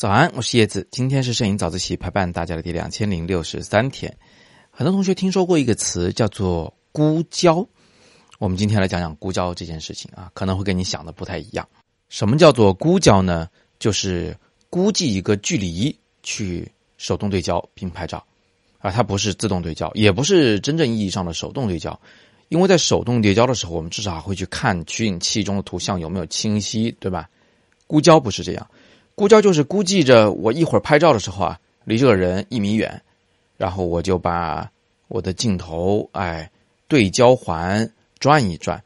早安，我是叶子。今天是摄影早自习陪伴大家的第两千零六十三天。很多同学听说过一个词叫做“估焦”，我们今天来讲讲估焦这件事情啊，可能会跟你想的不太一样。什么叫做估焦呢？就是估计一个距离去手动对焦并拍照，啊，它不是自动对焦，也不是真正意义上的手动对焦，因为在手动对焦的时候，我们至少会去看取景器中的图像有没有清晰，对吧？估焦不是这样。估焦就是估计着我一会儿拍照的时候啊，离这个人一米远，然后我就把我的镜头哎对焦环转一转，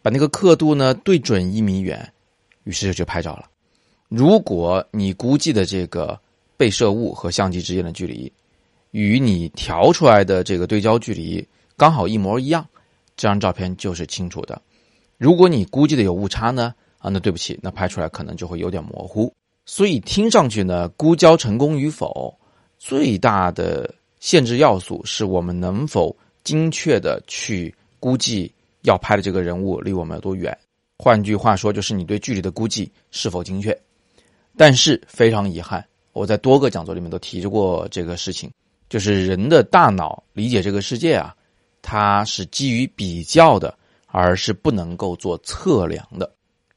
把那个刻度呢对准一米远，于是就拍照了。如果你估计的这个被摄物和相机之间的距离，与你调出来的这个对焦距离刚好一模一样，这张照片就是清楚的。如果你估计的有误差呢，啊，那对不起，那拍出来可能就会有点模糊。所以听上去呢，估焦成功与否，最大的限制要素是我们能否精确的去估计要拍的这个人物离我们有多远。换句话说，就是你对距离的估计是否精确。但是非常遗憾，我在多个讲座里面都提过这个事情，就是人的大脑理解这个世界啊，它是基于比较的，而是不能够做测量的。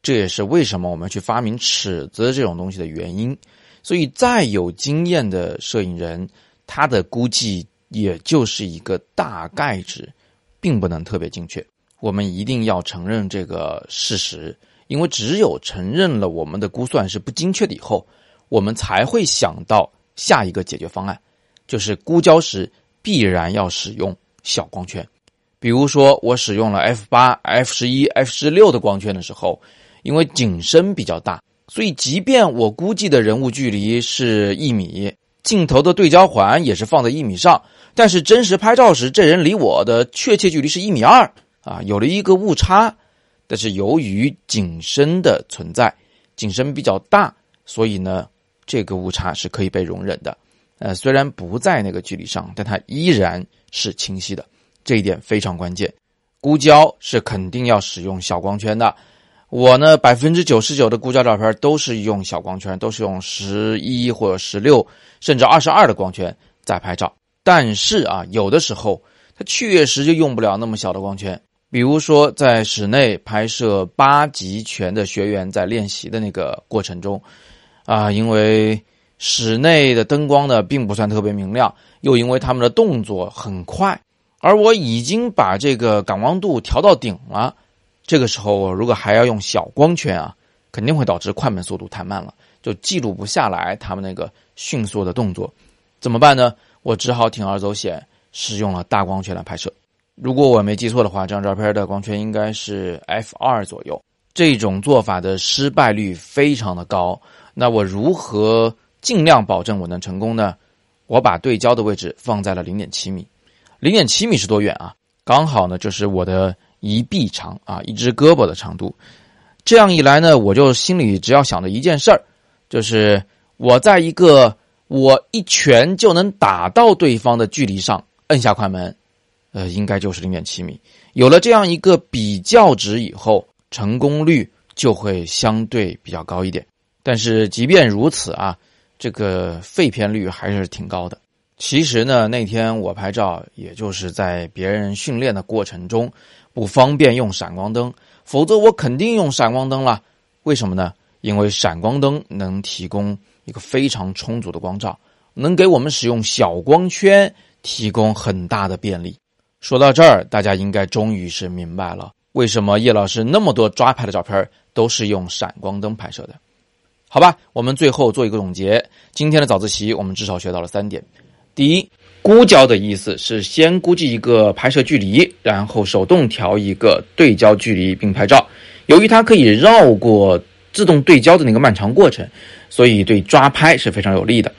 这也是为什么我们去发明尺子这种东西的原因。所以，再有经验的摄影人，他的估计也就是一个大概值，并不能特别精确。我们一定要承认这个事实，因为只有承认了我们的估算是不精确的以后，我们才会想到下一个解决方案，就是估焦时必然要使用小光圈。比如说，我使用了 f 八、f 十一、f 十六的光圈的时候。因为景深比较大，所以即便我估计的人物距离是一米，镜头的对焦环也是放在一米上，但是真实拍照时，这人离我的确切距离是一米二啊，有了一个误差。但是由于景深的存在，景深比较大，所以呢，这个误差是可以被容忍的。呃，虽然不在那个距离上，但它依然是清晰的，这一点非常关键。估焦是肯定要使用小光圈的。我呢，百分之九十九的估焦照片都是用小光圈，都是用十一或者十六，甚至二十二的光圈在拍照。但是啊，有的时候它确实就用不了那么小的光圈。比如说，在室内拍摄八极拳的学员在练习的那个过程中，啊，因为室内的灯光呢并不算特别明亮，又因为他们的动作很快，而我已经把这个感光度调到顶了。这个时候，我如果还要用小光圈啊，肯定会导致快门速度太慢了，就记录不下来他们那个迅速的动作，怎么办呢？我只好铤而走险，使用了大光圈来拍摄。如果我没记错的话，这张照片的光圈应该是 f 二左右。这种做法的失败率非常的高。那我如何尽量保证我能成功呢？我把对焦的位置放在了零点七米，零点七米是多远啊？刚好呢，就是我的。一臂长啊，一只胳膊的长度，这样一来呢，我就心里只要想着一件事儿，就是我在一个我一拳就能打到对方的距离上摁下快门，呃，应该就是零点七米。有了这样一个比较值以后，成功率就会相对比较高一点。但是即便如此啊，这个废片率还是挺高的。其实呢，那天我拍照，也就是在别人训练的过程中。不方便用闪光灯，否则我肯定用闪光灯了。为什么呢？因为闪光灯能提供一个非常充足的光照，能给我们使用小光圈提供很大的便利。说到这儿，大家应该终于是明白了，为什么叶老师那么多抓拍的照片都是用闪光灯拍摄的。好吧，我们最后做一个总结，今天的早自习我们至少学到了三点：第一。估焦的意思是先估计一个拍摄距离，然后手动调一个对焦距离并拍照。由于它可以绕过自动对焦的那个漫长过程，所以对抓拍是非常有利的。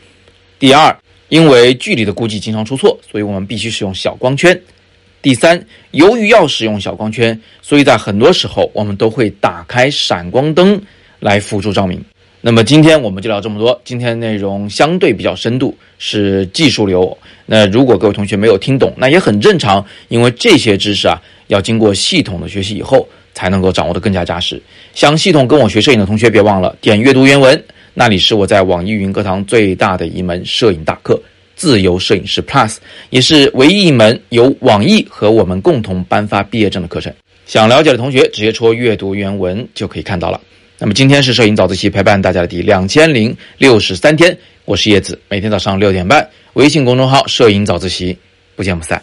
第二，因为距离的估计经常出错，所以我们必须使用小光圈。第三，由于要使用小光圈，所以在很多时候我们都会打开闪光灯来辅助照明。那么今天我们就聊这么多。今天内容相对比较深度，是技术流。那如果各位同学没有听懂，那也很正常，因为这些知识啊，要经过系统的学习以后，才能够掌握的更加扎实。想系统跟我学摄影的同学，别忘了点阅读原文。那里是我在网易云课堂最大的一门摄影大课——自由摄影师 Plus，也是唯一一门由网易和我们共同颁发毕业证的课程。想了解的同学，直接戳阅读原文就可以看到了。那么今天是摄影早自习陪伴大家的第两千零六十三天，我是叶子，每天早上六点半，微信公众号“摄影早自习”，不见不散。